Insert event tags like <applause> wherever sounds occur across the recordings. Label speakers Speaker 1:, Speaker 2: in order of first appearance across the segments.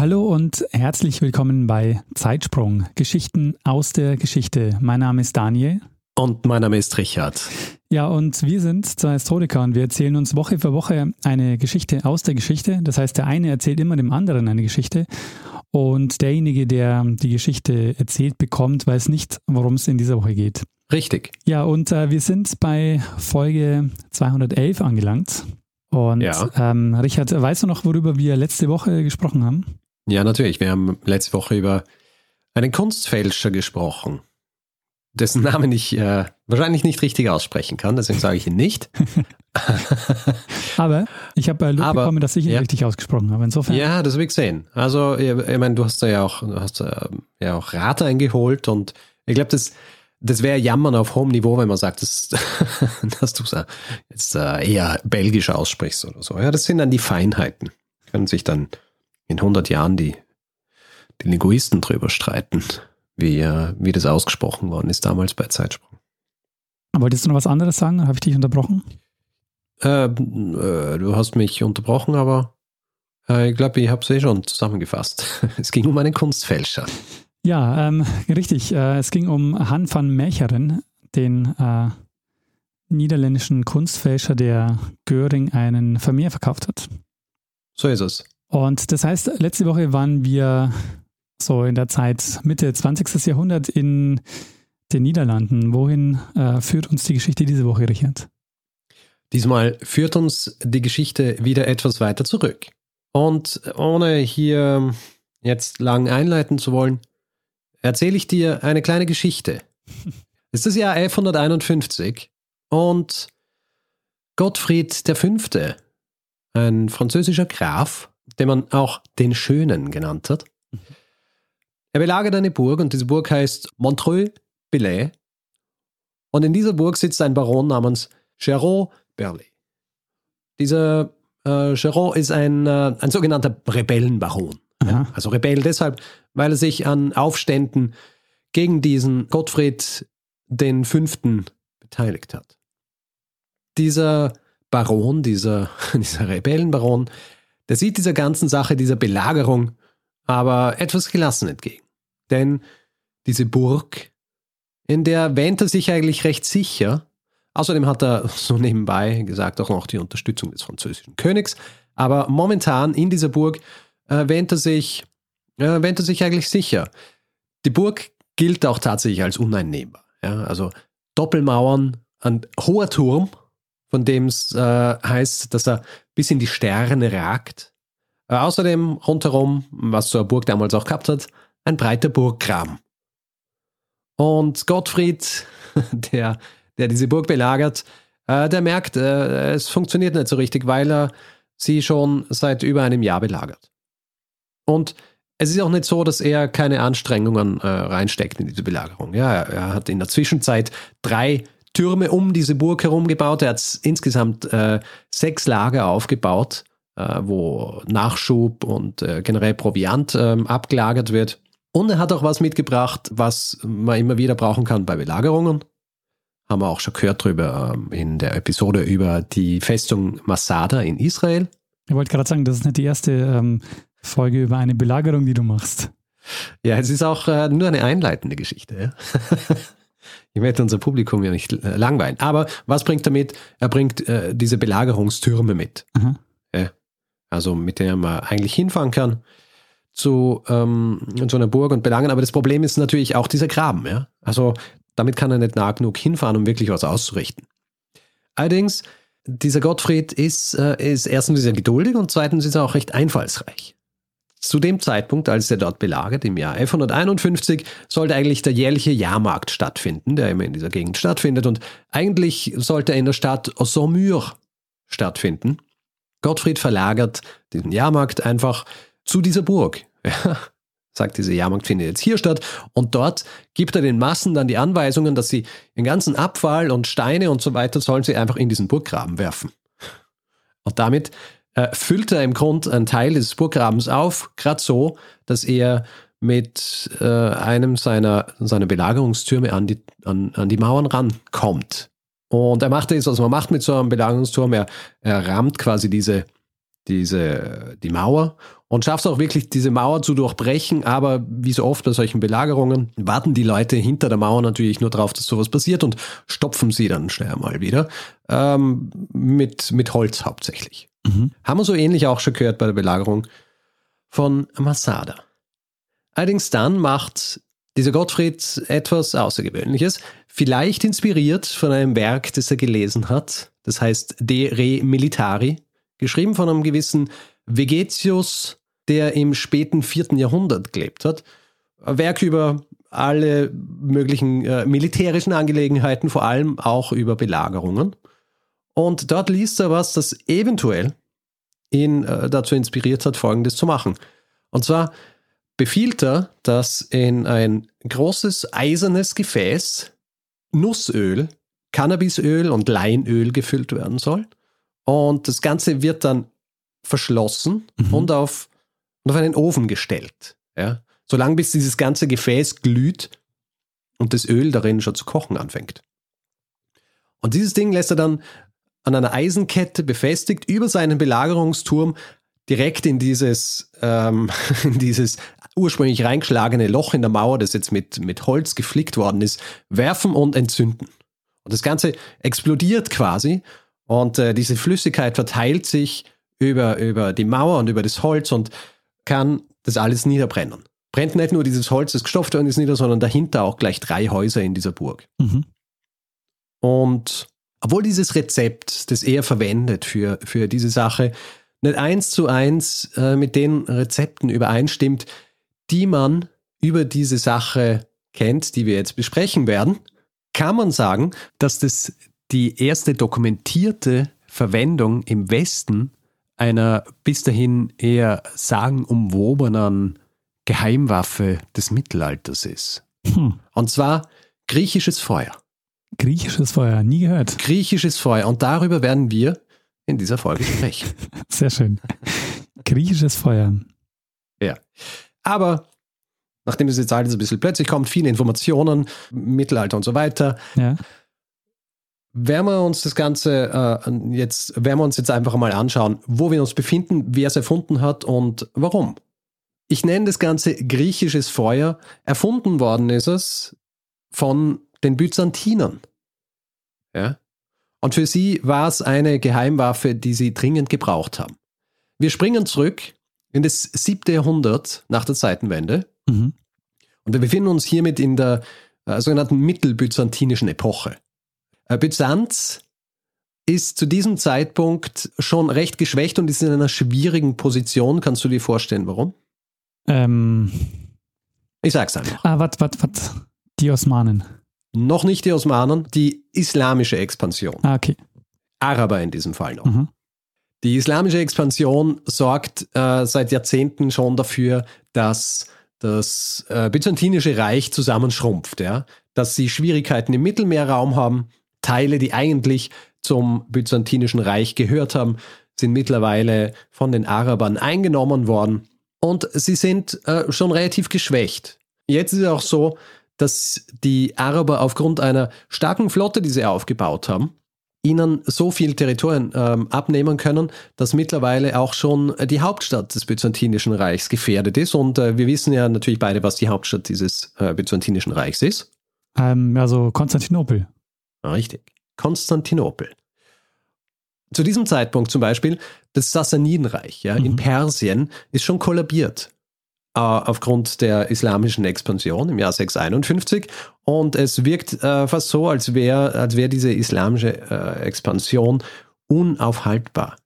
Speaker 1: Hallo und herzlich willkommen bei Zeitsprung, Geschichten aus der Geschichte. Mein Name ist Daniel.
Speaker 2: Und mein Name ist Richard.
Speaker 1: Ja, und wir sind zwei Historiker und wir erzählen uns Woche für Woche eine Geschichte aus der Geschichte. Das heißt, der eine erzählt immer dem anderen eine Geschichte und derjenige, der die Geschichte erzählt, bekommt, weiß nicht, worum es in dieser Woche geht.
Speaker 2: Richtig.
Speaker 1: Ja, und äh, wir sind bei Folge 211 angelangt. Und
Speaker 2: Ja.
Speaker 1: ähm, Richard, weißt du noch, worüber wir letzte Woche gesprochen haben?
Speaker 2: Ja, natürlich. Wir haben letzte Woche über einen Kunstfälscher gesprochen, dessen Namen ich äh, wahrscheinlich nicht richtig aussprechen kann, deswegen sage ich ihn nicht. <laughs>
Speaker 1: Aber ich habe äh, Lob
Speaker 2: Aber,
Speaker 1: bekommen, dass ich ihn
Speaker 2: ja.
Speaker 1: richtig ausgesprochen habe. Insofern.
Speaker 2: Ja, das habe ich gesehen. Also, ich, ich meine, du hast da ja auch, hast äh, ja auch Rat eingeholt und ich glaube, das, das wäre Jammern auf hohem Niveau, wenn man sagt, dass, <laughs> dass du es jetzt äh, eher belgisch aussprichst oder so. Ja, das sind dann die Feinheiten. Können sich dann in 100 Jahren die, die Linguisten drüber streiten, wie, äh, wie das ausgesprochen worden ist damals bei Zeitsprung.
Speaker 1: Wolltest du noch was anderes sagen? Habe ich dich unterbrochen?
Speaker 2: Äh, äh, du hast mich unterbrochen, aber äh, ich glaube, ich habe es eh schon zusammengefasst. <laughs> Es ging um einen Kunstfälscher.
Speaker 1: Ja, ähm, richtig. Äh, es ging um Han van Mecheren, den äh, niederländischen Kunstfälscher, der Göring einen Vermehr verkauft hat.
Speaker 2: So ist es.
Speaker 1: Und das heißt, letzte Woche waren wir so in der Zeit Mitte 20. Jahrhundert in den Niederlanden. Wohin äh, führt uns die Geschichte diese Woche, Richard?
Speaker 2: Diesmal führt uns die Geschichte wieder etwas weiter zurück. Und ohne hier jetzt lang einleiten zu wollen, erzähle ich dir eine kleine Geschichte. <laughs> Es ist das Jahr 1151 und Gottfried V., ein französischer Graf, den man auch den Schönen genannt hat, er belagert eine Burg und diese Burg heißt Montreux-Belay. Und in dieser Burg sitzt ein Baron namens Gerot Berley. Dieser äh, Gerot ist ein, äh, ein sogenannter Rebellenbaron. Ja? Also Rebell deshalb, weil er sich an Aufständen gegen diesen Gottfried den Fünften beteiligt hat. Dieser Baron, dieser, <laughs> dieser Rebellenbaron, der sieht dieser ganzen Sache, dieser Belagerung aber etwas gelassen entgegen. Denn diese Burg, in der wähnt er sich eigentlich recht sicher. Außerdem hat er so nebenbei gesagt auch noch die Unterstützung des französischen Königs. Aber momentan in dieser Burg äh, wähnt, er sich, äh, wähnt er sich eigentlich sicher. Die Burg gilt auch tatsächlich als uneinnehmbar. Ja? Also Doppelmauern, ein hoher Turm, von dem es äh, heißt, dass er bis in die Sterne ragt. Äh, außerdem rundherum, was so eine Burg damals auch gehabt hat, ein breiter Burggraben. Und Gottfried, <laughs> der, der diese Burg belagert, äh, der merkt, äh, es funktioniert nicht so richtig, weil er sie schon seit über einem Jahr belagert. Und es ist auch nicht so, dass er keine Anstrengungen äh, reinsteckt in diese Belagerung. Ja, er, er hat in der Zwischenzeit drei Türme um diese Burg herum gebaut. Er hat insgesamt äh, sechs Lager aufgebaut, äh, wo Nachschub und äh, generell Proviant ähm, abgelagert wird. Und er hat auch was mitgebracht, was man immer wieder brauchen kann bei Belagerungen. Haben wir auch schon gehört drüber ähm, in der Episode über die Festung Masada in Israel.
Speaker 1: Ich wollte gerade sagen, das ist nicht die erste ähm, Folge über eine Belagerung, die du machst.
Speaker 2: Ja, es ist auch äh, nur eine einleitende Geschichte. Ja? <laughs> ich möchte unser Publikum ja nicht langweilen. Aber was bringt er mit? Er bringt äh, diese Belagerungstürme mit.
Speaker 1: Aha.
Speaker 2: Ja? Also mit denen man eigentlich hinfahren kann zu, ähm, zu einer Burg und belangen. Aber das Problem ist natürlich auch dieser Graben. Ja? Also damit kann er nicht nah genug hinfahren, um wirklich was auszurichten. Allerdings, dieser Gottfried ist, äh, ist erstens sehr geduldig und zweitens ist er auch recht einfallsreich. Zu dem Zeitpunkt, als er dort belagert, im Jahr 1151, sollte eigentlich der jährliche Jahrmarkt stattfinden, der immer in dieser Gegend stattfindet. Und eigentlich sollte er in der Stadt Saumur stattfinden. Gottfried verlagert diesen Jahrmarkt einfach zu dieser Burg, <laughs> Ja, sagt diese Jahrmarkt findet jetzt hier statt. Und dort gibt er den Massen dann die Anweisungen, dass sie den ganzen Abfall und Steine und so weiter sollen sie einfach in diesen Burggraben werfen. Und damit füllt er im Grund einen Teil des Burggrabens auf, gerade so, dass er mit äh, einem seiner, seiner Belagerungstürme an die, an, an die Mauern rankommt. Und er macht das, was man macht mit so einem Belagerungsturm, er, er rammt quasi diese, diese, die Mauer und schafft es auch wirklich, diese Mauer zu durchbrechen. Aber wie so oft bei solchen Belagerungen warten die Leute hinter der Mauer natürlich nur darauf, dass sowas passiert und stopfen sie dann schnell mal wieder. Ähm, mit, mit Holz hauptsächlich. Mhm. Haben wir so ähnlich auch schon gehört bei der Belagerung von Masada. Allerdings dann macht dieser Gottfried etwas Außergewöhnliches, vielleicht inspiriert von einem Werk, das er gelesen hat, das heißt De Re Militari, geschrieben von einem gewissen Vegetius, der im späten vierten Jahrhundert gelebt hat. Ein Werk über alle möglichen äh, militärischen Angelegenheiten, vor allem auch über Belagerungen. Und dort liest er was, das eventuell ihn äh, dazu inspiriert hat, Folgendes zu machen. Und zwar befiehlt er, dass in ein großes eisernes Gefäß Nussöl, Cannabisöl und Leinöl gefüllt werden soll. Und das Ganze wird dann verschlossen mhm. und, auf, auf einen Ofen gestellt. Ja? Solange bis dieses ganze Gefäß glüht und das Öl darin schon zu kochen anfängt. Und dieses Ding lässt er dann an einer Eisenkette befestigt über seinen Belagerungsturm direkt in dieses, ähm, <laughs> in dieses ursprünglich reingeschlagene Loch in der Mauer, das jetzt mit, mit Holz geflickt worden ist, werfen und entzünden. Und das Ganze explodiert quasi und äh, diese Flüssigkeit verteilt sich über, über die Mauer und über das Holz und kann das alles niederbrennen. Brennt nicht nur dieses Holz, das gestopft worden ist, nieder, sondern dahinter auch gleich drei Häuser in dieser Burg. Mhm. Und obwohl dieses Rezept, das er verwendet für, für diese Sache, nicht eins zu eins äh, mit den Rezepten übereinstimmt, die man über diese Sache kennt, die wir jetzt besprechen werden, kann man sagen, dass das die erste dokumentierte Verwendung im Westen einer bis dahin eher sagenumwobenen Geheimwaffe des Mittelalters ist. Hm. Und zwar griechisches Feuer.
Speaker 1: Griechisches Feuer, nie gehört.
Speaker 2: Griechisches Feuer. Und darüber werden wir in dieser Folge sprechen. <laughs>
Speaker 1: Sehr schön. Griechisches Feuer.
Speaker 2: Ja. Aber nachdem es jetzt alles ein bisschen plötzlich kommt, viele Informationen, Mittelalter und so weiter, ja. werden wir uns das Ganze äh, jetzt, werden wir uns jetzt einfach mal anschauen, wo wir uns befinden, wer es erfunden hat und warum. Ich nenne das Ganze griechisches Feuer. Erfunden worden ist es von den Byzantinern. Ja? Und für sie war es eine Geheimwaffe, die sie dringend gebraucht haben. Wir springen zurück in das siebte Jahrhundert nach der Zeitenwende. Mhm. Und wir befinden uns hiermit in der äh, sogenannten mittelbyzantinischen Epoche. Äh, Byzanz ist zu diesem Zeitpunkt schon recht geschwächt und ist in einer schwierigen Position. Kannst du dir vorstellen, warum? Ähm. Ich sag's einfach.
Speaker 1: Ah, was, was, was? Die Osmanen.
Speaker 2: Noch nicht die Osmanen, die islamische Expansion.
Speaker 1: Ah, okay.
Speaker 2: Araber in diesem Fall noch. Mhm. Die islamische Expansion sorgt äh, seit Jahrzehnten schon dafür, dass das äh, byzantinische Reich zusammenschrumpft, ja? dass sie Schwierigkeiten im Mittelmeerraum haben. Teile, die eigentlich zum byzantinischen Reich gehört haben, sind mittlerweile von den Arabern eingenommen worden und sie sind äh, schon relativ geschwächt. Jetzt ist es auch so, dass die Araber aufgrund einer starken Flotte, die sie aufgebaut haben, ihnen so viel Territorien ähm, abnehmen können, dass mittlerweile auch schon die Hauptstadt des Byzantinischen Reichs gefährdet ist. Und äh, wir wissen ja natürlich beide, was die Hauptstadt dieses äh, Byzantinischen Reichs ist.
Speaker 1: Ähm, also Konstantinopel.
Speaker 2: Richtig. Konstantinopel. Zu diesem Zeitpunkt zum Beispiel das Sassanidenreich ja, mhm. in Persien ist schon kollabiert aufgrund der islamischen Expansion im Jahr 651 und es wirkt äh, fast so, als wäre als wär diese islamische äh, Expansion unaufhaltbar.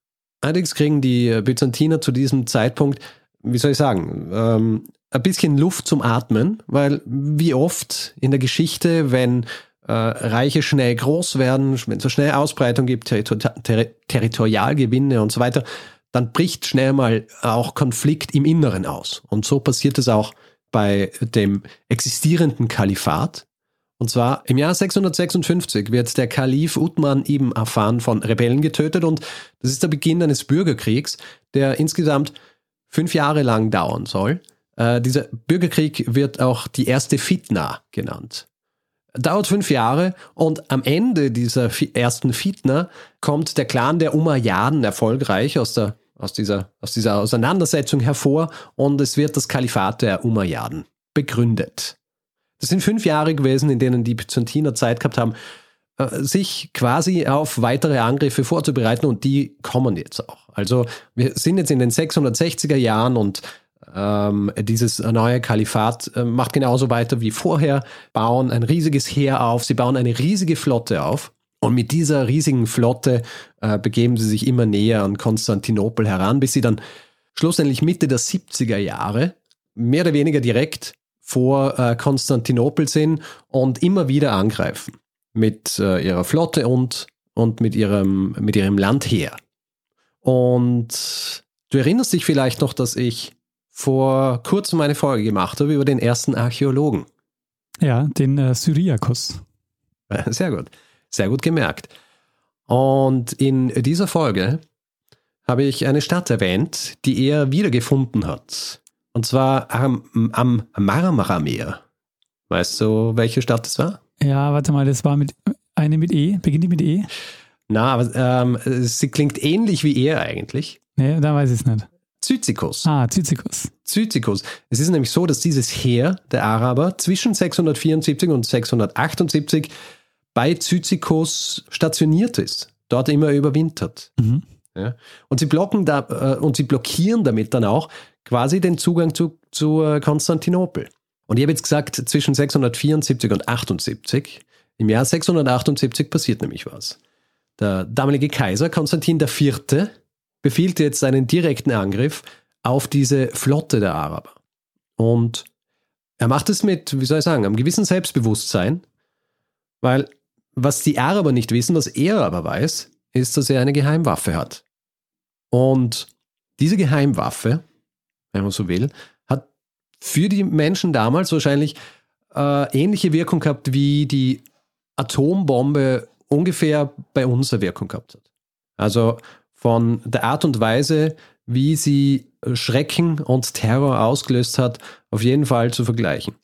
Speaker 2: Allerdings kriegen die Byzantiner zu diesem Zeitpunkt, wie soll ich sagen, ähm, ein bisschen Luft zum Atmen, weil wie oft in der Geschichte, wenn äh, Reiche schnell groß werden, wenn es so schnell Ausbreitung gibt, Territor Ter Territorialgewinne und so weiter, dann bricht schnell mal auch Konflikt im Inneren aus. Und so passiert es auch bei dem existierenden Kalifat. Und zwar im Jahr 656 wird der Kalif Uthman ibn Affan von Rebellen getötet und das ist der Beginn eines Bürgerkriegs, der insgesamt fünf Jahre lang dauern soll. Äh, dieser Bürgerkrieg wird auch die erste Fitna genannt. Dauert fünf Jahre und am Ende dieser ersten Fitna kommt der Clan der Umayyaden erfolgreich aus, der, aus, dieser, aus dieser Auseinandersetzung hervor und es wird das Kalifat der Umayyaden begründet. Das sind fünf Jahre gewesen, in denen die Byzantiner Zeit gehabt haben, äh, sich quasi auf weitere Angriffe vorzubereiten und die kommen jetzt auch. Also wir sind jetzt in den 660er Jahren und ähm, dieses neue Kalifat äh, macht genauso weiter wie vorher, bauen ein riesiges Heer auf, sie bauen eine riesige Flotte auf. Und mit dieser riesigen Flotte äh, begeben sie sich immer näher an Konstantinopel heran, bis sie dann schlussendlich Mitte der 70er Jahre mehr oder weniger direkt vor äh, Konstantinopel sind und immer wieder angreifen mit äh, ihrer Flotte und, und mit, ihrem, mit ihrem Landheer. Und du erinnerst dich vielleicht noch, dass ich vor kurzem eine Folge gemacht habe über den ersten Archäologen.
Speaker 1: Ja, den äh, Syriakus. <laughs>
Speaker 2: Sehr gut. Sehr gut gemerkt. Und in dieser Folge habe ich eine Stadt erwähnt, die er wiedergefunden hat. Und zwar am, am Marmarameer. Weißt du, welche Stadt das war?
Speaker 1: Ja, warte mal, das war mit eine mit E. Beginnt die mit E?
Speaker 2: Na, aber ähm, sie klingt ähnlich wie er eigentlich.
Speaker 1: Nee, da weiß ich es nicht.
Speaker 2: Zyzikus.
Speaker 1: Ah, Zyzikus.
Speaker 2: Zyzikus. Es ist nämlich so, dass dieses Heer der Araber zwischen 674 und 678 bei Zyzikus stationiert ist, dort immer überwintert. Mhm. Ja. Und sie blocken da äh, und sie blockieren damit dann auch quasi den Zugang zu, zu äh, Konstantinopel. Und ich habe jetzt gesagt, zwischen 674 und 78, im Jahr 678 passiert nämlich was. Der damalige Kaiser Konstantin IV befiehlt jetzt einen direkten Angriff auf diese Flotte der Araber. Und er macht es mit, wie soll ich sagen, einem gewissen Selbstbewusstsein, weil was die Araber nicht wissen, was er aber weiß, ist, dass er eine Geheimwaffe hat. Und diese Geheimwaffe, wenn man so will, hat für die Menschen damals wahrscheinlich äh, ähnliche Wirkung gehabt, wie die Atombombe ungefähr bei uns eine Wirkung gehabt hat. Also von der Art und Weise, wie sie Schrecken und Terror ausgelöst hat, auf jeden Fall zu vergleichen.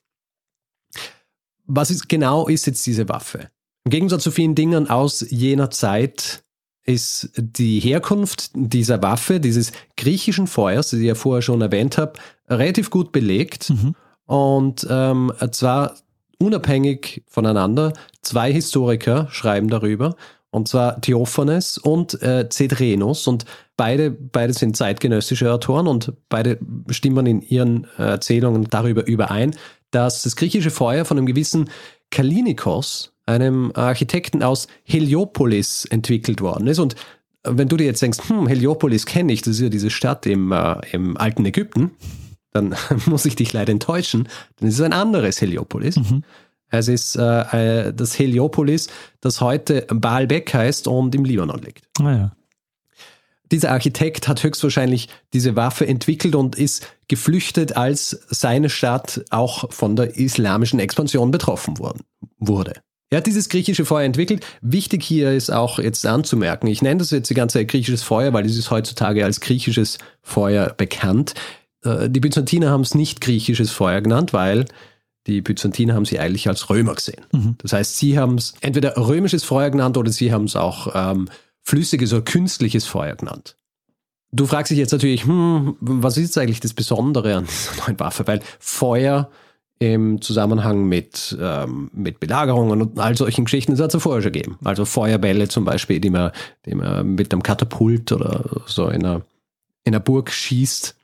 Speaker 2: Was ist, genau ist jetzt diese Waffe? Im Gegensatz zu vielen Dingen aus jener Zeit ist die Herkunft dieser Waffe, dieses griechischen Feuers, das ich ja vorher schon erwähnt habe, relativ gut belegt. Mhm. Und ähm, zwar unabhängig voneinander. Zwei Historiker schreiben darüber und zwar Theophanes und äh, Cedrenus. Und beide, beide sind zeitgenössische Autoren und beide stimmen in ihren Erzählungen darüber überein, dass das griechische Feuer von einem gewissen Kalinikos, einem Architekten aus Heliopolis, entwickelt worden ist. Und wenn du dir jetzt denkst, hm, Heliopolis kenne ich, das ist ja diese Stadt im, äh, im alten Ägypten, dann <laughs> muss ich dich leider enttäuschen, dann ist es ein anderes Heliopolis. Mhm. Es ist äh, äh, das Heliopolis, das heute Baalbek heißt und im Libanon liegt.
Speaker 1: Ah, ja.
Speaker 2: Dieser Architekt hat höchstwahrscheinlich diese Waffe entwickelt und ist geflüchtet, als seine Stadt auch von der islamischen Expansion betroffen worden, wurde. Er hat dieses griechische Feuer entwickelt. Wichtig hier ist auch jetzt anzumerken, ich nenne das jetzt die ganze Zeit griechisches Feuer, weil es ist heutzutage als griechisches Feuer bekannt. Äh, die Byzantiner haben es nicht griechisches Feuer genannt, weil die Byzantiner haben sie eigentlich als Römer gesehen. Mhm. Das heißt, sie haben es entweder römisches Feuer genannt oder sie haben es auch ähm, flüssiges oder künstliches Feuer genannt. Du fragst dich jetzt natürlich, hm, was ist eigentlich das Besondere an dieser neuen Waffe? Weil Feuer im Zusammenhang mit, ähm, mit Belagerungen und all solchen Geschichten, das hat es ja vorher schon gegeben. Also Feuerbälle zum Beispiel, die man, die man mit einem Katapult oder so in einer, in einer Burg schießt.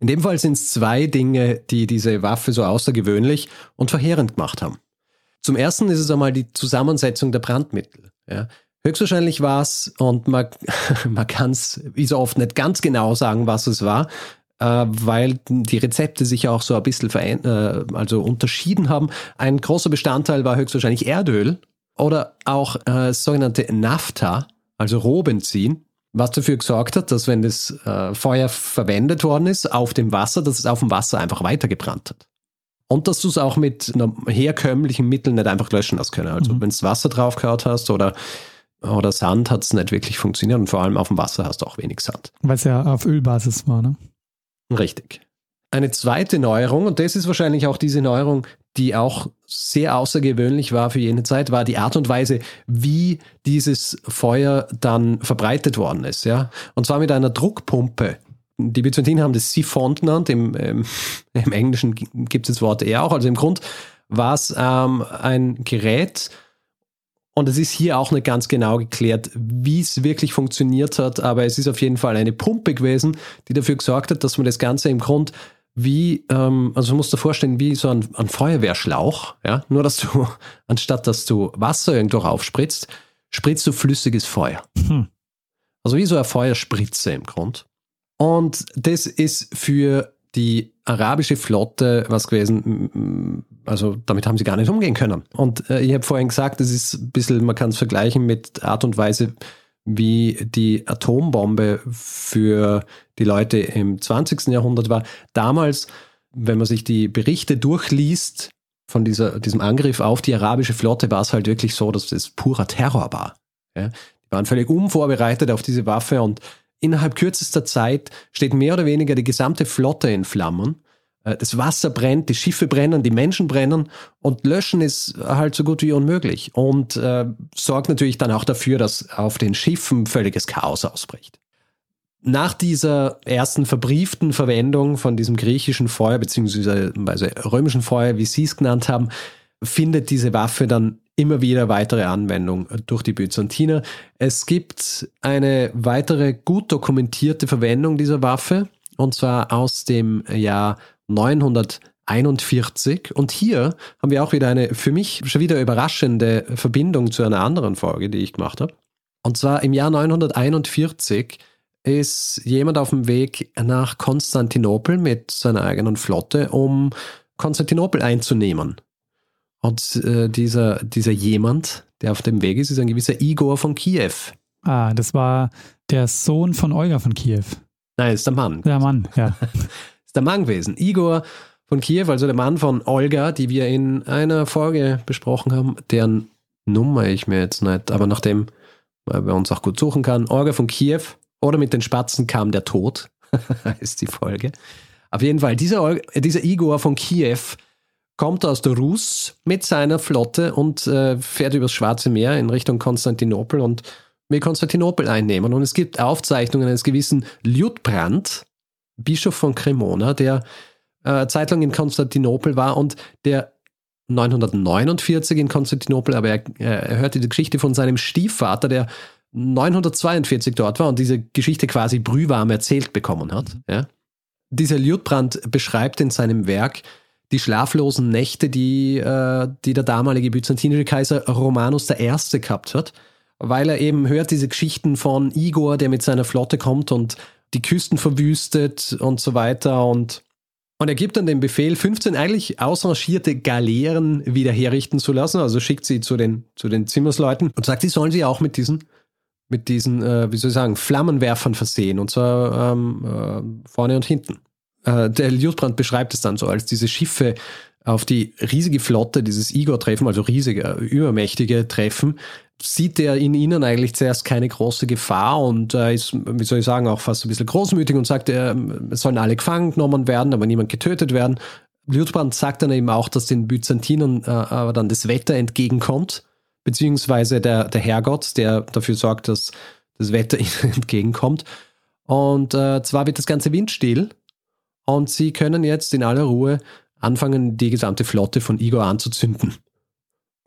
Speaker 2: In dem Fall sind es zwei Dinge, die diese Waffe so außergewöhnlich und verheerend gemacht haben. Zum ersten ist es einmal die Zusammensetzung der Brandmittel. Ja. Höchstwahrscheinlich war es, und man, <laughs> man kann es wie so oft nicht ganz genau sagen, was es war, weil die Rezepte sich auch so ein bisschen äh, also unterschieden haben. Ein großer Bestandteil war höchstwahrscheinlich Erdöl oder auch äh, sogenannte Nafta, also Rohbenzin. was dafür gesorgt hat, dass wenn das äh, Feuer verwendet worden ist auf dem Wasser, dass es auf dem Wasser einfach weitergebrannt hat. Und dass du es auch mit herkömmlichen Mittel nicht einfach löschen hast können. Also mhm. wenn du Wasser drauf gehauen hast oder, oder Sand, hat es nicht wirklich funktioniert. Und vor allem auf dem Wasser hast du auch wenig Sand.
Speaker 1: Weil es ja auf Ölbasis war, ne?
Speaker 2: Richtig. Eine zweite Neuerung, und das ist wahrscheinlich auch diese Neuerung, die auch sehr außergewöhnlich war für jene Zeit, war die Art und Weise, wie dieses Feuer dann verbreitet worden ist. Ja? Und zwar mit einer Druckpumpe. Die Byzantiner haben das Siphon genannt, im, ähm, <laughs> im Englischen gibt es das Wort eher auch. Also im Grund war es ähm, ein Gerät, und es ist hier auch nicht ganz genau geklärt, wie es wirklich funktioniert hat, aber es ist auf jeden Fall eine Pumpe gewesen, die dafür gesorgt hat, dass man das Ganze im Grund wie, ähm, also du musst dir vorstellen, wie so ein, ein, Feuerwehrschlauch, ja, nur dass du, <laughs> anstatt dass du Wasser irgendwo raufspritzt, spritzt du flüssiges Feuer. Hm. Also wie so eine Feuerspritze im Grund. Und das ist für die arabische Flotte was gewesen, also damit haben sie gar nicht umgehen können. Und äh, ich habe vorhin gesagt, das ist ein bisschen, man kann es vergleichen mit Art und Weise, wie die Atombombe für die Leute im 20. Jahrhundert war. Damals, wenn man sich die Berichte durchliest von dieser, diesem Angriff auf die arabische Flotte, war es halt wirklich so, dass es purer Terror war. Ja? Die waren völlig unvorbereitet auf diese Waffe und innerhalb kürzester Zeit steht mehr oder weniger die gesamte Flotte in Flammen. Äh, das Wasser brennt, die Schiffe brennen, die Menschen brennen und löschen ist halt so gut wie unmöglich und äh, sorgt natürlich dann auch dafür, dass auf den Schiffen völliges Chaos ausbricht. Nach dieser ersten verbrieften Verwendung von diesem griechischen Feuer beziehungsweise römischen Feuer, wie Sie es genannt haben, findet diese Waffe dann immer wieder weitere Anwendung durch die Byzantiner. Es gibt eine weitere gut dokumentierte Verwendung dieser Waffe und zwar aus dem Jahr 941. Und hier haben wir auch wieder eine für mich schon wieder überraschende Verbindung zu einer anderen Folge, die ich gemacht habe. Und zwar im Jahr 941 ist jemand auf dem Weg nach Konstantinopel mit seiner eigenen Flotte, um Konstantinopel einzunehmen. Und äh, dieser, dieser jemand, der auf dem Weg ist, ist ein gewisser Igor von Kiew.
Speaker 1: Ah, das war der Sohn von Olga von Kiew.
Speaker 2: Nein, ist der Mann.
Speaker 1: Der Mann, ja. <laughs>
Speaker 2: ist der Mann gewesen. Igor von Kiew, also der Mann von Olga, die wir in einer Folge besprochen haben, deren Nummer ich mir jetzt nicht, aber nachdem man bei uns auch gut suchen kann, Olga von Kiew oder mit den Spatzen kam der Tod, <laughs> ist die Folge. Auf jeden Fall, dieser, dieser Igor von Kiew kommt aus der Rus mit seiner Flotte und äh, fährt übers Schwarze Meer in Richtung Konstantinopel und will Konstantinopel einnehmen. Und es gibt Aufzeichnungen eines gewissen Liutbrand, Bischof von Cremona, der äh, zeitlang in Konstantinopel war und der 949 in Konstantinopel, aber er, er hörte die Geschichte von seinem Stiefvater, der 942 dort war und diese Geschichte quasi brühwarm erzählt bekommen hat. Ja. Dieser Liutbrand beschreibt in seinem Werk die schlaflosen Nächte, die, äh, die der damalige byzantinische Kaiser Romanus I. gehabt hat, weil er eben hört diese Geschichten von Igor, der mit seiner Flotte kommt und die Küsten verwüstet und so weiter. Und und er gibt dann den Befehl, 15 eigentlich ausrangierte Galeeren wieder herrichten zu lassen, also schickt sie zu den, zu den Zimmersleuten und sagt, sie sollen sie auch mit diesen, mit diesen, äh, wie soll ich sagen, Flammenwerfern versehen, und zwar ähm, äh, vorne und hinten. Äh, der Liutbrand beschreibt es dann so, als diese Schiffe auf die riesige Flotte dieses Igor treffen, also riesige, übermächtige treffen, sieht er in ihnen eigentlich zuerst keine große Gefahr und äh, ist, wie soll ich sagen, auch fast ein bisschen großmütig und sagt, äh, es sollen alle gefangen genommen werden, aber niemand getötet werden. Liutbrand sagt dann eben auch, dass den Byzantinern äh, aber dann das Wetter entgegenkommt, beziehungsweise der, der Herrgott, der dafür sorgt, dass das Wetter <laughs> ihnen entgegenkommt. Und äh, zwar wird das ganze windstill und sie können jetzt in aller Ruhe anfangen, die gesamte Flotte von Igor anzuzünden.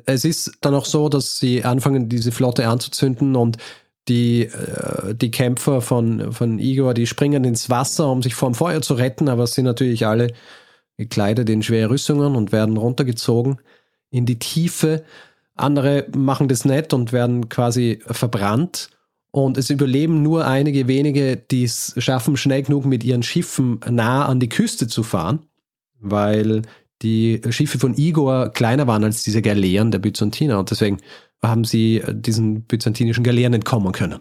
Speaker 2: Es ist dann auch so, dass sie anfangen, diese Flotte anzuzünden und die, äh, die Kämpfer von, von Igor, die springen ins Wasser, um sich vom Feuer zu retten, aber sind natürlich alle gekleidet in schwere Rüstungen und werden runtergezogen in die Tiefe. Andere machen das nicht und werden quasi verbrannt. Und es überleben nur einige wenige, die es schaffen, schnell genug mit ihren Schiffen nah an die Küste zu fahren, weil die Schiffe von Igor kleiner waren als diese Galeeren der Byzantiner und deswegen haben sie diesen byzantinischen Galeeren entkommen können.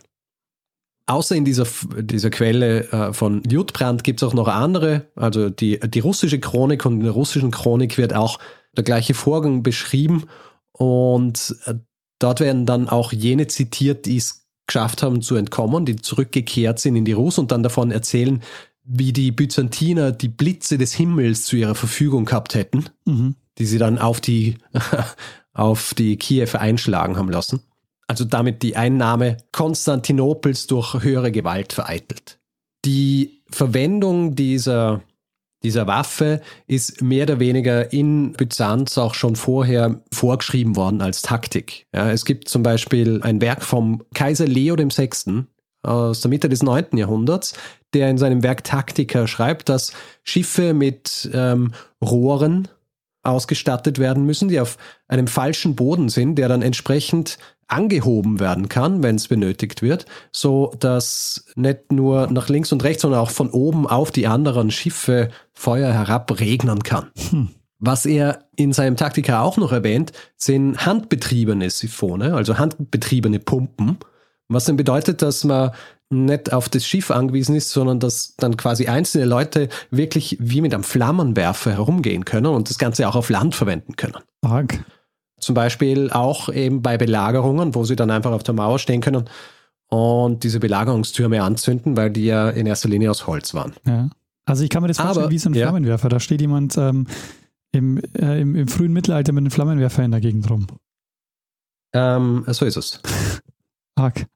Speaker 2: außer in dieser, dieser Quelle äh, von Liutbrand gibt es auch noch andere. Also die, die russische Chronik und in der russischen Chronik wird auch der gleiche Vorgang beschrieben. Und äh, dort werden dann auch jene zitiert, die es geschafft haben zu entkommen, die zurückgekehrt sind in die Rus und dann davon erzählen, wie die Byzantiner die Blitze des Himmels zu ihrer Verfügung gehabt hätten, mhm. die sie dann auf die, <laughs> auf die Kiew einschlagen haben lassen. Also damit die Einnahme Konstantinopels durch höhere Gewalt vereitelt. Die Verwendung dieser dieser Waffe ist mehr oder weniger in Byzanz auch schon vorher vorgeschrieben worden als Taktik. Ja, es gibt zum Beispiel ein Werk vom Kaiser Leo VI. Aus der Mitte des 9. Jahrhunderts, der in seinem Werk Taktika schreibt, dass Schiffe mit ähm, Rohren ausgestattet werden müssen, die auf einem falschen Boden sind, der dann entsprechend angehoben werden kann, wenn es benötigt wird, so dass nicht nur nach links und rechts, sondern auch von oben auf die anderen Schiffe Feuer herab regnen kann. Hm. Was er in seinem Taktika auch noch erwähnt, sind handbetriebene Siphone, also handbetriebene Pumpen, was dann bedeutet, dass man nicht auf das Schiff angewiesen ist, sondern dass dann quasi einzelne Leute wirklich wie mit einem Flammenwerfer herumgehen können und das Ganze auch auf Land verwenden können. Arg. Zum Beispiel auch eben bei Belagerungen, wo sie dann einfach auf der Mauer stehen können und diese Belagerungstürme anzünden, weil die ja in erster Linie aus Holz waren.
Speaker 1: Ja. Also ich kann mir das vorstellen Aber, wie so ein ja. Flammenwerfer. Da steht jemand ähm, im, äh, im, im, frühen Mittelalter mit einem Flammenwerfer in der Gegend rum.
Speaker 2: Ähm, so ist es. Arg.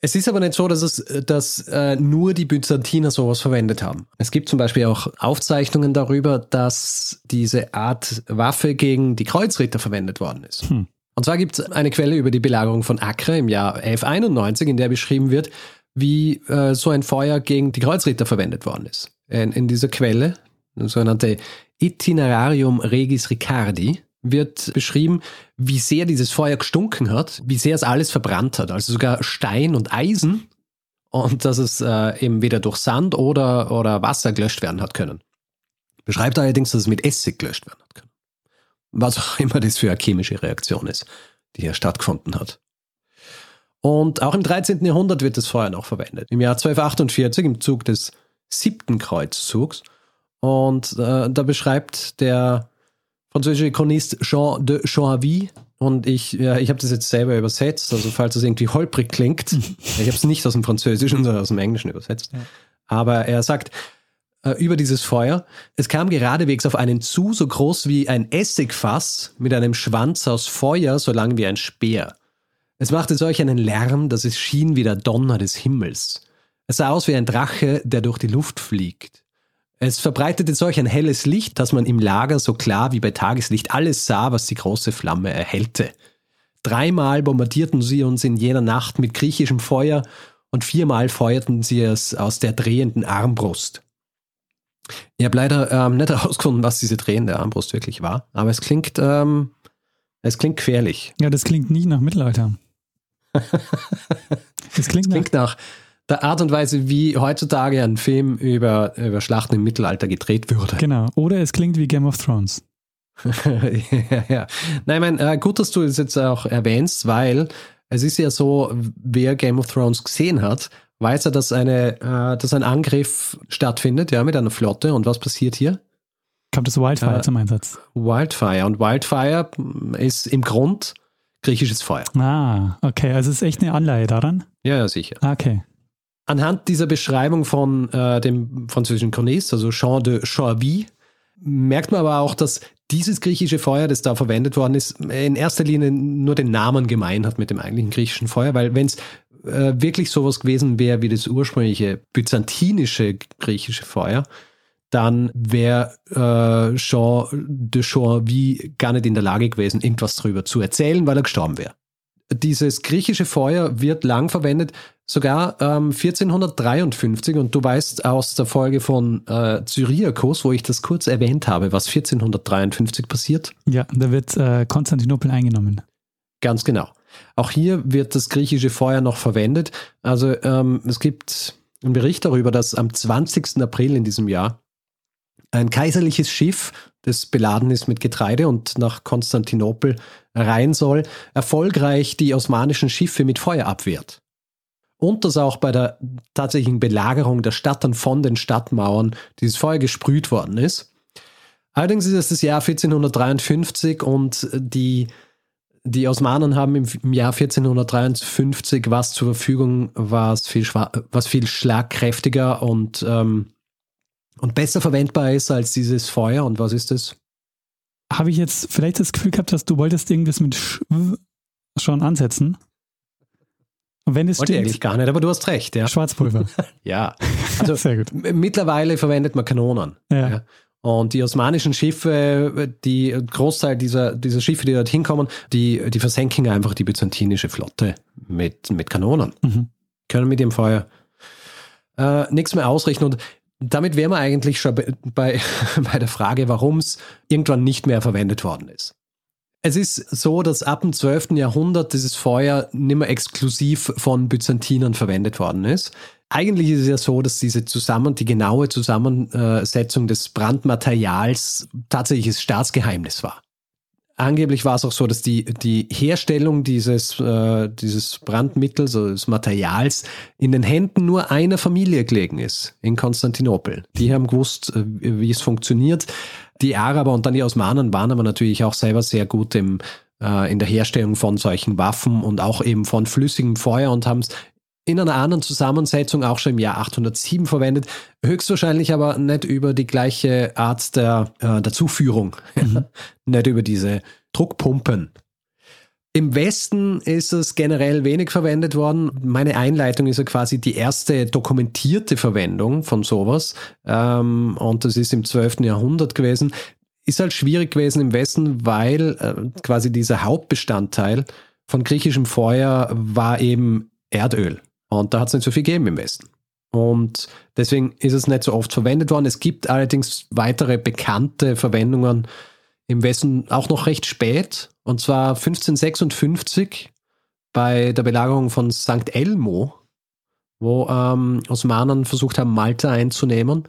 Speaker 2: Es ist aber nicht so, dass es dass, äh, nur die Byzantiner sowas verwendet haben. Es gibt zum Beispiel auch Aufzeichnungen darüber, dass diese Art Waffe gegen die Kreuzritter verwendet worden ist. Hm. Und zwar gibt es eine Quelle über die Belagerung von Acre im Jahr 1191, in der beschrieben wird, wie äh, so ein Feuer gegen die Kreuzritter verwendet worden ist. In, in dieser Quelle, sogenannte Itinerarium Regis Ricardi, wird beschrieben, wie sehr dieses Feuer gestunken hat, wie sehr es alles verbrannt hat, also sogar Stein und Eisen und dass es äh, eben weder durch Sand oder, oder Wasser gelöscht werden hat können. Beschreibt allerdings, dass es mit Essig gelöscht werden hat können. Was auch immer das für eine chemische Reaktion ist, die hier stattgefunden hat. Und auch im 13. Jahrhundert wird das Feuer noch verwendet. Im Jahr 1248 im Zug des siebten Kreuzzugs. Und äh, da beschreibt der französische Chronist Jean de Choisy. Und ich, ja, ich habe das jetzt selber übersetzt, also falls es irgendwie holprig klingt. <laughs> ich habe es nicht aus dem Französischen, sondern aus dem Englischen übersetzt. Ja. Aber er sagt äh, über dieses Feuer, es kam geradewegs auf einen zu, so groß wie ein Essigfass, mit einem Schwanz aus Feuer, so lang wie ein Speer. Es machte solch einen Lärm, dass es schien wie der Donner des Himmels. Es sah aus wie ein Drache, der durch die Luft fliegt. Es verbreitete solch ein helles Licht, dass man im Lager so klar wie bei Tageslicht alles sah, was die große Flamme erhellte. Dreimal bombardierten sie uns in jener Nacht mit griechischem Feuer und viermal feuerten sie es aus der drehenden Armbrust. Ich habe leider ähm, nicht <laughs> herausgefunden, was diese drehende Armbrust wirklich war, aber es klingt, ähm, es klingt gefährlich.
Speaker 1: Ja, das klingt nie nach Mittelalter. <laughs>
Speaker 2: das klingt, das klingt nach, nach der Art und Weise, wie heutzutage ein Film über, über Schlachten im Mittelalter gedreht würde.
Speaker 1: Genau. Oder es klingt wie Game of Thrones. <laughs>
Speaker 2: ja, ja. Nein, ich meine, äh, gut, dass du es jetzt auch erwähnst, weil es ist ja so, wer Game of Thrones gesehen hat, weiß ja, dass, eine, äh, dass ein Angriff stattfindet, ja, mit einer Flotte. Und was passiert hier?
Speaker 1: Kommt das Wildfire äh, zum Einsatz?
Speaker 2: Wildfire. Und Wildfire ist im Grund griechisches Feuer.
Speaker 1: Ah, okay. Also es ist echt eine Anleihe daran?
Speaker 2: Ja, ja, sicher.
Speaker 1: Ah, okay.
Speaker 2: Anhand dieser Beschreibung von äh, dem französischen Chronist, also Jean de Choisy, merkt man aber auch, dass dieses griechische Feuer, das da verwendet worden ist, in erster Linie nur den Namen gemein hat mit dem eigentlichen griechischen Feuer, weil wenn es äh, wirklich sowas gewesen wäre wie das ursprüngliche byzantinische griechische Feuer, dann wäre äh, Jean de Choisy gar nicht in der Lage gewesen, irgendwas darüber zu erzählen, weil er gestorben wäre. Dieses griechische Feuer wird lang verwendet, sogar ähm, 1453. Und du weißt aus der Folge von äh, Cyriakos, wo ich das kurz erwähnt habe, was 1453 passiert.
Speaker 1: Ja, da wird äh, Konstantinopel eingenommen.
Speaker 2: Ganz genau. Auch hier wird das griechische Feuer noch verwendet. Also ähm, es gibt einen Bericht darüber, dass am 20. April in diesem Jahr ein kaiserliches Schiff, das beladen ist mit Getreide und nach Konstantinopel rein soll, erfolgreich die osmanischen Schiffe mit Feuer abwehrt. Und dass auch bei der tatsächlichen Belagerung der Stadt dann von den Stadtmauern dieses Feuer gesprüht worden ist. Allerdings ist es das Jahr 1453 und die, die Osmanen haben im, im Jahr 1453 was zur Verfügung, was viel, was viel schlagkräftiger und, ähm, und besser verwendbar ist als dieses Feuer. Und was ist das?
Speaker 1: Habe ich jetzt vielleicht das Gefühl gehabt, dass du wolltest irgendwas mit Sch schon ansetzen?
Speaker 2: Und wenn es Wollte stimmt, eigentlich gar nicht, aber du hast recht, ja.
Speaker 1: Schwarzpulver. <laughs>
Speaker 2: ja. Also <laughs> Sehr gut. mittlerweile verwendet man Kanonen.
Speaker 1: Ja. ja.
Speaker 2: Und die osmanischen Schiffe, die Großteil dieser, dieser Schiffe, die dort hinkommen, die, die versenken einfach die byzantinische Flotte mit, mit Kanonen. Mhm. Können mit dem Feuer äh, nichts mehr ausrichten. Und damit wären wir eigentlich schon bei, <laughs> bei der Frage, warum es irgendwann nicht mehr verwendet worden ist. Es ist so, dass ab dem 12. Jahrhundert dieses Feuer nicht mehr exklusiv von Byzantinern verwendet worden ist. Eigentlich ist es ja so, dass diese zusammen, die genaue Zusammensetzung des Brandmaterials tatsächliches Staatsgeheimnis war. Angeblich war es auch so, dass die, die Herstellung dieses, äh, dieses Brandmittels, also des Materials, in den Händen nur einer Familie gelegen ist, in Konstantinopel. Die haben gewusst, äh, wie es funktioniert. Die Araber und dann die Osmanen waren aber natürlich auch selber sehr gut im, äh, in der Herstellung von solchen Waffen und auch eben von flüssigem Feuer und haben es in einer anderen Zusammensetzung auch schon im Jahr 807 verwendet, höchstwahrscheinlich aber nicht über die gleiche Art der, äh, der Zuführung, mhm. <laughs> nicht über diese Druckpumpen. Im Westen ist es generell wenig verwendet worden. Meine Einleitung ist ja quasi die erste dokumentierte Verwendung von sowas. Ähm, und das ist im 12. Jahrhundert gewesen. Ist halt schwierig gewesen im Westen, weil äh, quasi dieser Hauptbestandteil von griechischem Feuer war eben Erdöl. Und da hat es nicht so viel gegeben im Westen. Und deswegen ist es nicht so oft verwendet worden. Es gibt allerdings weitere bekannte Verwendungen im Westen auch noch recht spät. Und zwar 1556 bei der Belagerung von St. Elmo, wo ähm, Osmanen versucht haben, Malta einzunehmen.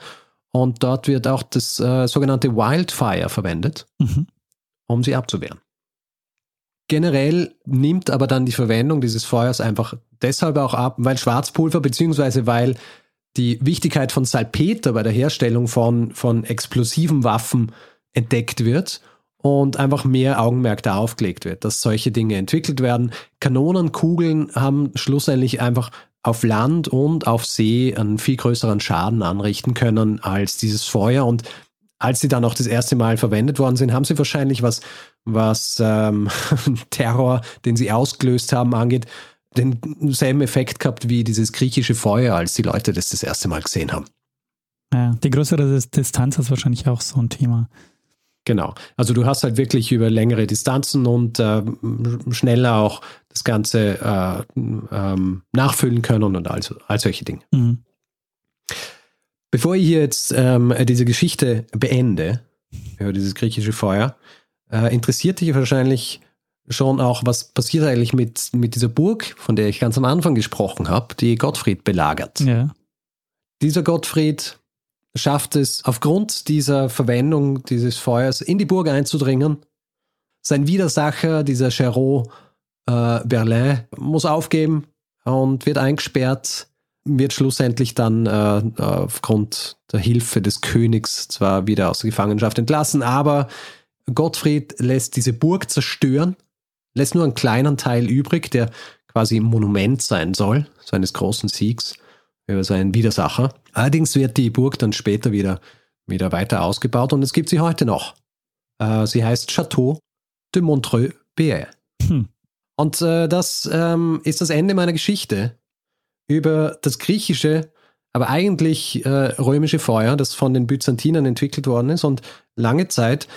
Speaker 2: Und dort wird auch das äh, sogenannte Wildfire verwendet, mhm. um sie abzuwehren. Generell nimmt aber dann die Verwendung dieses Feuers einfach deshalb auch ab, weil Schwarzpulver beziehungsweise weil die Wichtigkeit von Salpeter bei der Herstellung von, von explosiven Waffen entdeckt wird und einfach mehr Augenmerk darauf gelegt wird, dass solche Dinge entwickelt werden. Kanonenkugeln haben schlussendlich einfach auf Land und auf See einen viel größeren Schaden anrichten können als dieses Feuer und als sie dann auch das erste Mal verwendet worden sind, haben sie wahrscheinlich was, was ähm, <laughs> Terror, den sie ausgelöst haben, angeht, denselben Effekt gehabt wie dieses griechische Feuer, als die Leute das das erste Mal gesehen haben.
Speaker 1: Ja, die größere Distanz ist wahrscheinlich auch so ein Thema.
Speaker 2: Genau. Also du hast halt wirklich über längere Distanzen und äh, schneller auch das Ganze äh, ähm, nachfüllen können und all, all solche Dinge. Mhm. Bevor ich hier jetzt ähm, diese Geschichte beende, über dieses griechische Feuer, äh, interessiert dich wahrscheinlich schon auch, was passiert eigentlich mit, mit dieser Burg, von der ich ganz am Anfang gesprochen habe, die Gottfried belagert.
Speaker 1: Ja.
Speaker 2: Dieser Gottfried schafft es aufgrund dieser Verwendung dieses Feuers in die Burg einzudringen. Sein Widersacher, dieser Cherot äh, Berlin, muss aufgeben und wird eingesperrt wird schlussendlich dann äh, aufgrund der Hilfe des Königs zwar wieder aus der Gefangenschaft entlassen, aber Gottfried lässt diese Burg zerstören, lässt nur einen kleinen Teil übrig, der quasi ein Monument sein soll, seines großen Siegs über seinen Widersacher. Allerdings wird die Burg dann später wieder, wieder weiter ausgebaut und es gibt sie heute noch. Äh, sie heißt Château de Montreux-Béet. Hm. Und äh, das ähm, ist das Ende meiner Geschichte über das griechische, aber eigentlich äh, römische Feuer, das von den Byzantinern entwickelt worden ist und lange Zeit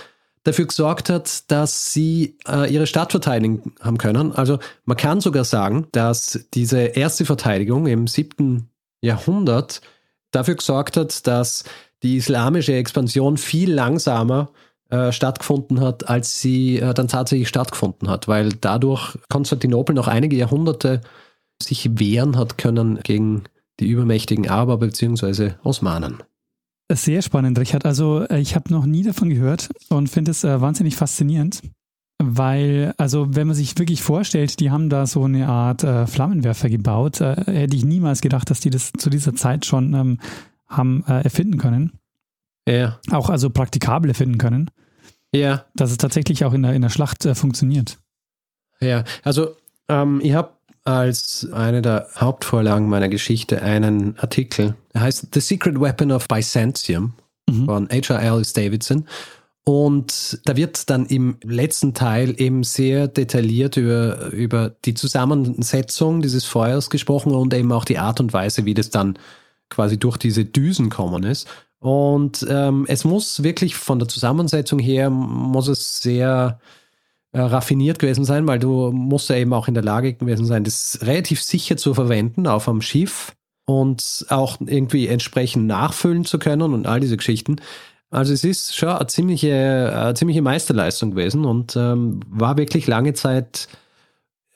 Speaker 2: dafür gesorgt hat, dass sie äh, ihre Stadt verteidigen haben können. Also man kann sogar sagen, dass diese erste Verteidigung im siebten Jahrhundert dafür gesorgt hat, dass die islamische Expansion viel langsamer äh, stattgefunden hat, als sie äh, dann tatsächlich stattgefunden hat, weil dadurch Konstantinopel noch einige Jahrhunderte sich wehren hat können gegen die übermächtigen Araber bzw. Osmanen.
Speaker 1: Sehr spannend, Richard. Also äh, ich habe noch nie davon gehört und finde es wahnsinnig faszinierend. Weil, also wenn man sich wirklich vorstellt, die haben da so eine Art äh, Flammenwerfer gebaut, äh, hätte ich niemals gedacht, dass die das zu dieser Zeit schon ähm, haben äh, erfinden können.
Speaker 2: Ja.
Speaker 1: Auch also praktikabel erfinden können.
Speaker 2: Ja.
Speaker 1: Dass es tatsächlich auch in der, in der Schlacht äh, funktioniert.
Speaker 2: Ja, also ähm, ich habe als eine der Hauptvorlagen meiner Geschichte einen Artikel, der heißt The Secret Weapon of Byzantium mhm. von H.R. Ellis Davidson. Und da wird dann im letzten Teil eben sehr detailliert über, über die Zusammensetzung dieses Feuers gesprochen und eben auch die Art und Weise, wie das dann quasi durch diese Düsen kommen ist. Und ähm, es muss wirklich von der Zusammensetzung her, muss es sehr äh, raffiniert gewesen sein, weil du musst ja eben auch in der Lage gewesen sein, das relativ sicher zu verwenden auf einem Schiff und auch irgendwie entsprechend nachfüllen zu können und all diese Geschichten. Also es ist schon eine ziemliche, eine ziemliche Meisterleistung gewesen und ähm, war wirklich lange Zeit,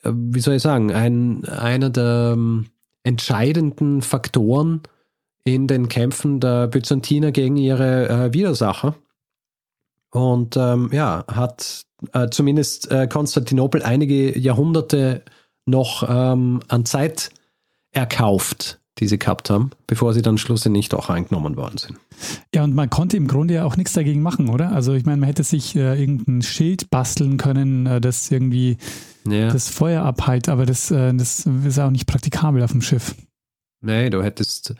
Speaker 2: äh, wie soll ich sagen, ein, einer der ähm, entscheidenden Faktoren in den Kämpfen der Byzantiner gegen ihre äh, Widersacher. Und ähm, ja, hat äh, zumindest äh, Konstantinopel einige Jahrhunderte noch ähm, an Zeit erkauft die sie gehabt haben, bevor sie dann schlussendlich doch eingenommen worden sind.
Speaker 1: Ja, und man konnte im Grunde ja auch nichts dagegen machen, oder? Also ich meine, man hätte sich äh, irgendein Schild basteln können, äh, das irgendwie ja. das Feuer abheilt, aber das, äh, das ist auch nicht praktikabel auf dem Schiff.
Speaker 2: Nee, du hättest,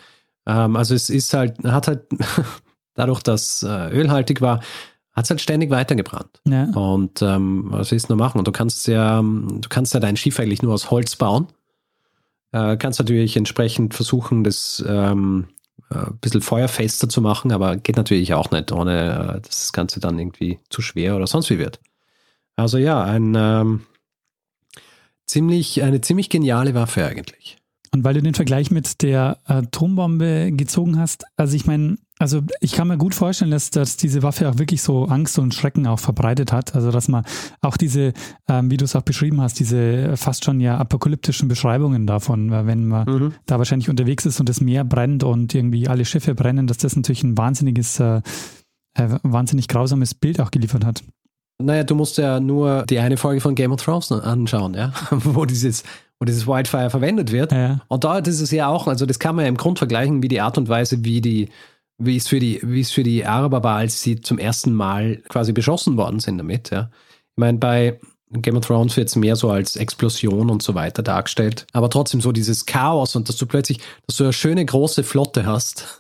Speaker 2: ähm, also es ist halt, hat halt, <laughs> dadurch, dass äh, ölhaltig war, hat es halt ständig weitergebrannt. Ja. Und ähm, was willst du nur machen? Und du kannst ja, du kannst ja dein Schiff eigentlich nur aus Holz bauen. Äh, kannst natürlich entsprechend versuchen, das ähm, äh, ein bisschen feuerfester zu machen, aber geht natürlich auch nicht, ohne äh, dass das Ganze dann irgendwie zu schwer oder sonst wie wird. Also ja, ein, ähm, ziemlich, eine ziemlich geniale Waffe eigentlich.
Speaker 1: Und weil du den Vergleich mit der Atombombe gezogen hast, also ich meine, also ich kann mir gut vorstellen, dass, dass diese Waffe auch wirklich so Angst und Schrecken auch verbreitet hat. Also dass man auch diese, ähm, wie du es auch beschrieben hast, diese fast schon ja apokalyptischen Beschreibungen davon, wenn man mhm. da wahrscheinlich unterwegs ist und das Meer brennt und irgendwie alle Schiffe brennen, dass das natürlich ein wahnsinniges, äh, äh, wahnsinnig grausames Bild auch geliefert hat.
Speaker 2: Naja, du musst ja nur die eine Folge von Game of Thrones anschauen, ja, <laughs> wo dieses wo dieses Wildfire verwendet wird. Ja. Und dort ist es ja auch, also das kann man ja im Grund vergleichen, wie die Art und Weise, wie die wie es für die, wie es für die Araber war, als sie zum ersten Mal quasi beschossen worden sind damit. Ja. Ich meine, bei Game of Thrones wird es mehr so als Explosion und so weiter dargestellt. Aber trotzdem so dieses Chaos und dass du plötzlich, dass du eine schöne große Flotte hast.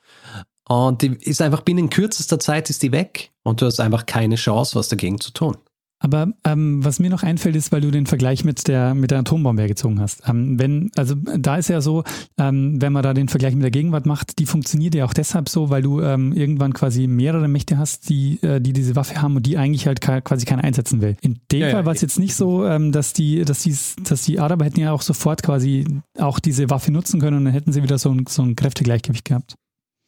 Speaker 2: <laughs> und die ist einfach binnen kürzester Zeit ist die weg. Und du hast einfach keine Chance, was dagegen zu tun.
Speaker 1: Aber ähm, was mir noch einfällt, ist, weil du den Vergleich mit der, mit der Atombombe gezogen hast. Ähm, wenn, also da ist ja so, ähm, wenn man da den Vergleich mit der Gegenwart macht, die funktioniert ja auch deshalb so, weil du ähm, irgendwann quasi mehrere Mächte hast, die, äh, die diese Waffe haben und die eigentlich halt quasi keiner einsetzen will. In dem ja, Fall ja, war es jetzt nicht so, ähm, dass die, dass die, dass die Araber hätten ja auch sofort quasi auch diese Waffe nutzen können und dann hätten sie wieder so ein, so ein Kräftegleichgewicht gehabt.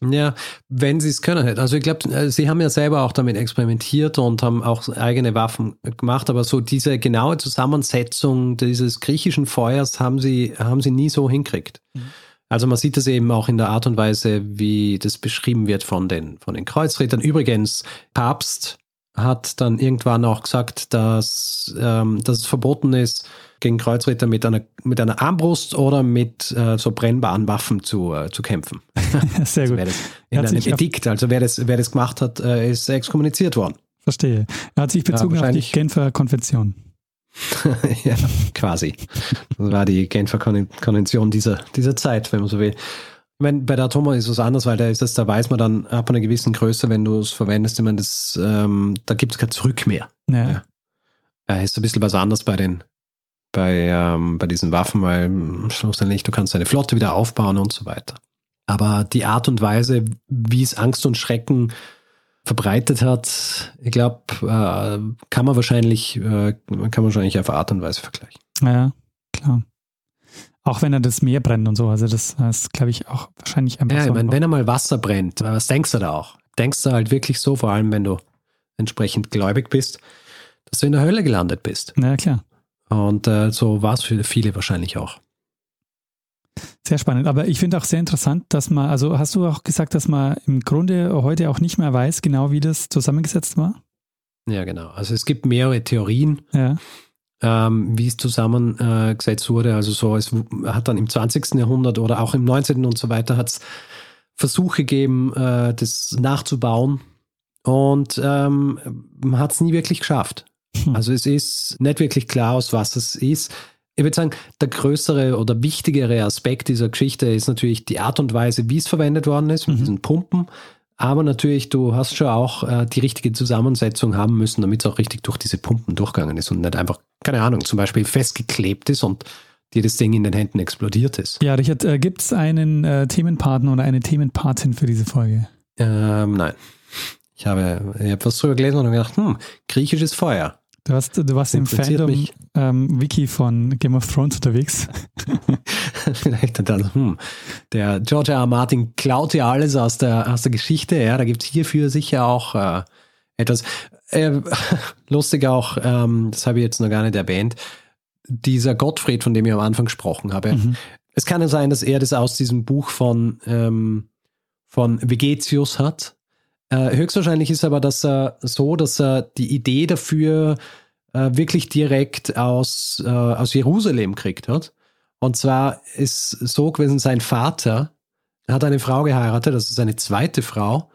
Speaker 2: Ja, wenn sie es können. Also ich glaube, äh, sie haben ja selber auch damit experimentiert und haben auch eigene Waffen gemacht, aber so diese genaue Zusammensetzung dieses griechischen Feuers haben sie, haben sie nie so hinkriegt. Mhm. Also man sieht das eben auch in der Art und Weise, wie das beschrieben wird von den, von den Kreuzrittern. Übrigens, Papst hat dann irgendwann auch gesagt, dass, ähm, dass es verboten ist, gegen Kreuzritter mit einer, mit einer Armbrust oder mit äh, so brennbaren Waffen zu, äh, zu kämpfen. <laughs>
Speaker 1: Sehr gut.
Speaker 2: Das in einem Edikt, also wer das, wer das gemacht hat, äh, ist exkommuniziert worden.
Speaker 1: Verstehe. Er hat sich bezogen ja, auf die Genfer Konvention. <laughs>
Speaker 2: ja, quasi. Das war die Genfer Konvention dieser, dieser Zeit, wenn man so will. Meine, bei der Atombombe ist es was anderes, weil da ist das, da weiß man dann ab einer gewissen Größe, wenn du es verwendest, ich meine, das, ähm, da gibt es kein Zurück mehr. Ja. ja. ja. ist ein bisschen was anderes bei den, bei, ähm, bei diesen Waffen, weil hm, schlussendlich du kannst deine Flotte wieder aufbauen und so weiter. Aber die Art und Weise, wie es Angst und Schrecken verbreitet hat, ich glaube, äh, kann man wahrscheinlich, äh, kann man wahrscheinlich auf Art und Weise vergleichen.
Speaker 1: Ja, klar. Auch wenn er das Meer brennt und so. Also das ist, glaube ich, auch wahrscheinlich
Speaker 2: einfach
Speaker 1: ja,
Speaker 2: so. Ich meine, wenn er mal Wasser brennt, was denkst du da auch? Denkst du halt wirklich so, vor allem wenn du entsprechend gläubig bist, dass du in der Hölle gelandet bist.
Speaker 1: Ja, klar.
Speaker 2: Und äh, so war es für viele wahrscheinlich auch.
Speaker 1: Sehr spannend. Aber ich finde auch sehr interessant, dass man, also hast du auch gesagt, dass man im Grunde heute auch nicht mehr weiß, genau wie das zusammengesetzt war?
Speaker 2: Ja, genau. Also es gibt mehrere Theorien,
Speaker 1: Ja.
Speaker 2: Ähm, wie es zusammengesetzt wurde. Also so, es hat dann im 20. Jahrhundert oder auch im 19. und so weiter hat es Versuche gegeben, äh, das nachzubauen. Und ähm, man hat es nie wirklich geschafft.
Speaker 1: Hm.
Speaker 2: Also es ist nicht wirklich klar, aus was es ist. Ich würde sagen, der größere oder wichtigere Aspekt dieser Geschichte ist natürlich die Art und Weise, wie es verwendet worden ist, mit
Speaker 1: Mhm.
Speaker 2: diesen Pumpen. Aber natürlich, du hast schon auch äh, die richtige Zusammensetzung haben müssen, damit es auch richtig durch diese Pumpen durchgegangen ist und nicht einfach, keine Ahnung, zum Beispiel festgeklebt ist und dir das Ding in den Händen explodiert ist.
Speaker 1: Ja, Richard, äh, gibt es einen äh, Themenpartner oder eine Themenpatin für diese Folge?
Speaker 2: Ähm, nein. Ich habe, ich habe was drüber gelesen und habe gedacht, hm, griechisches Feuer.
Speaker 1: Du, hast, du warst im
Speaker 2: Interessiert
Speaker 1: Fandom
Speaker 2: mich.
Speaker 1: ähm, Wiki von Game of Thrones unterwegs. <laughs>
Speaker 2: Vielleicht dann, hm, der George R. R. Martin klaut ja alles aus der, aus der Geschichte. Ja, da gibt es hierfür sicher auch äh, etwas. Äh, <laughs> lustig auch, ähm, das habe ich jetzt noch gar nicht erwähnt, dieser Gottfried, von dem ich am Anfang gesprochen habe.
Speaker 1: Mhm.
Speaker 2: Es kann ja sein, dass er das aus diesem Buch von, ähm, von Vegetius hat. Äh, höchstwahrscheinlich ist aber das äh, so, dass er die Idee dafür äh, wirklich direkt aus, äh, aus Jerusalem kriegt hat. Und zwar ist so gewesen, sein Vater hat eine Frau geheiratet, das ist seine zweite Frau,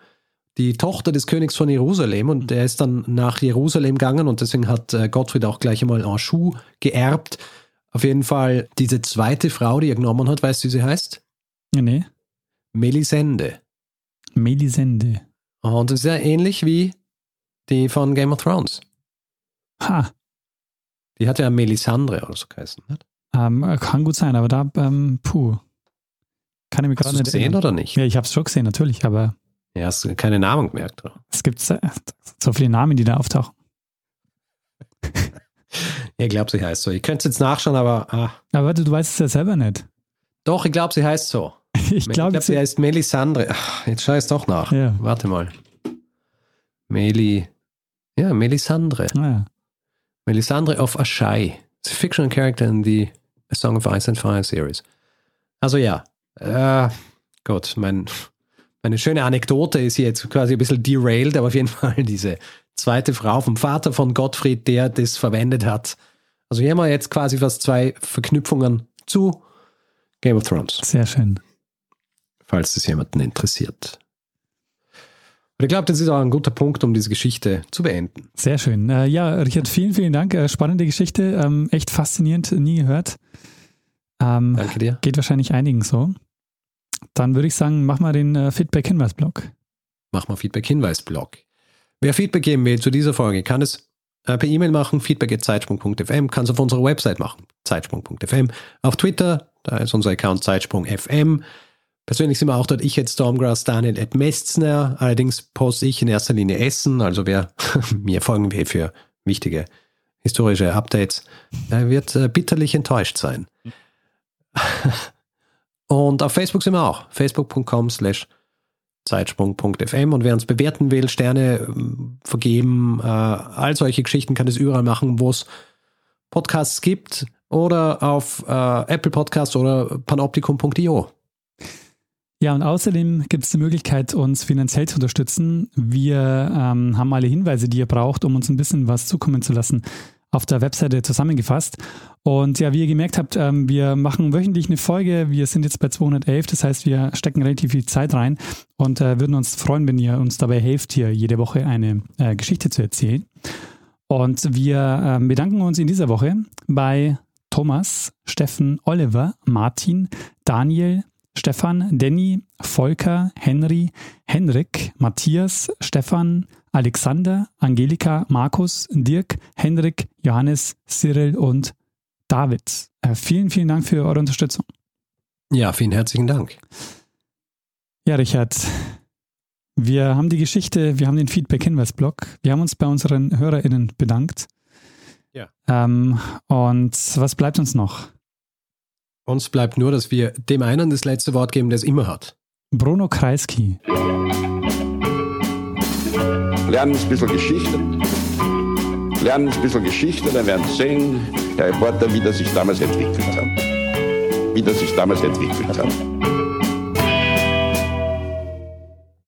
Speaker 2: die Tochter des Königs von Jerusalem und der ist dann nach Jerusalem gegangen und deswegen hat äh, Gottfried auch gleich einmal Anjou geerbt. Auf jeden Fall diese zweite Frau, die er genommen hat, weißt du, wie sie heißt?
Speaker 1: Nee.
Speaker 2: Melisende.
Speaker 1: Melisende.
Speaker 2: Und das ist ja ähnlich wie die von Game of Thrones.
Speaker 1: Ha.
Speaker 2: Die hat ja Melisandre oder so geheißen. Nicht?
Speaker 1: Ähm, kann gut sein, aber da, ähm, puh. Kann ich
Speaker 2: Hast
Speaker 1: gerade
Speaker 2: du
Speaker 1: nicht
Speaker 2: gesehen
Speaker 1: erinnern.
Speaker 2: oder nicht?
Speaker 1: Ja, ich habe es schon gesehen, natürlich, aber
Speaker 2: Ja, hast du keine Namen gemerkt. Oder?
Speaker 1: es gibt so viele Namen, die da auftauchen. <laughs>
Speaker 2: Ich glaube, sie heißt so. Ich könnte es jetzt nachschauen, aber ah.
Speaker 1: Aber warte, du weißt es ja selber nicht.
Speaker 2: doch, ich glaube, sie heißt so. <laughs>
Speaker 1: Ich glaube,
Speaker 2: glaub, sie heißt Melisandre. Ach, jetzt schau es doch nach.
Speaker 1: Ja.
Speaker 2: Warte mal. Meli. Ja, Melisandre.
Speaker 1: naja.
Speaker 2: Melisandre of Ashai. It's a fictional character in the A Song of Ice and Fire series. Also ja, äh, gut, mein, meine schöne Anekdote ist hier jetzt quasi ein bisschen derailed, aber auf jeden <laughs> Fall diese zweite Frau vom Vater von Gottfried, der das verwendet hat. Also hier haben wir jetzt quasi fast zwei Verknüpfungen zu Game of Thrones,
Speaker 1: Sehr schön.
Speaker 2: falls das jemanden interessiert. Und ich glaube, das ist auch ein guter Punkt, um diese Geschichte zu beenden.
Speaker 1: Sehr schön. Äh, ja, Richard, vielen, vielen Dank. Äh, spannende Geschichte. Ähm, echt faszinierend, nie gehört. Ähm,
Speaker 2: Danke dir.
Speaker 1: geht wahrscheinlich einigen so. Dann würde ich sagen, mach mal den äh, Feedback-Hinweis-Blog.
Speaker 2: mach mal Feedback-Hinweis-Blog. Wer Feedback geben will zu dieser Folge, kann es äh, per E-Mail machen, feedback.zeitsprung.fm, kann es auf unserer Website machen, zeitsprung.fm, auf Twitter, da ist unser Account zeitsprung.fm. Persönlich sind wir auch dort, ich jetzt Stormgrass, Daniel at Mestner, allerdings poste ich in erster Linie Essen, also wer <laughs> mir folgen will für wichtige historische Updates, der wird äh, bitterlich enttäuscht sein. <laughs> Und auf Facebook sind wir auch, facebook.com slash zeitsprung.fm und wer uns bewerten will, Sterne ähm, vergeben, äh, all solche Geschichten kann es überall machen, wo es Podcasts gibt oder auf äh, Apple Podcasts oder panoptikum.io.
Speaker 1: Ja, und außerdem gibt es die Möglichkeit, uns finanziell zu unterstützen. Wir ähm, haben alle Hinweise, die ihr braucht, um uns ein bisschen was zukommen zu lassen, auf der Webseite zusammengefasst. Und ja, wie ihr gemerkt habt, ähm, wir machen wöchentlich eine Folge. Wir sind jetzt bei 211, das heißt, wir stecken relativ viel Zeit rein und äh, würden uns freuen, wenn ihr uns dabei helft, hier jede Woche eine äh, Geschichte zu erzählen. Und wir ähm, bedanken uns in dieser Woche bei Thomas, Steffen, Oliver, Martin, Daniel, Stefan, Danny, Volker, Henry, Henrik, Matthias, Stefan, Alexander, Angelika, Markus, Dirk, Henrik, Johannes, Cyril und David. Äh, vielen, vielen Dank für eure Unterstützung.
Speaker 2: Ja, vielen herzlichen Dank.
Speaker 1: Ja, Richard, wir haben die Geschichte, wir haben den Feedback-Hinweis-Blog, wir haben uns bei unseren HörerInnen bedankt.
Speaker 2: Ja.
Speaker 1: Ähm, und was bleibt uns noch?
Speaker 2: Uns bleibt nur, dass wir dem einen das letzte Wort geben, der es immer hat.
Speaker 1: Bruno Kreisky.
Speaker 3: Lernen ein bisschen Geschichte. Lernen ein bisschen Geschichte, dann werden Sie sehen, der Reporter, wie das sich damals entwickelt hat. Wie das sich damals entwickelt hat.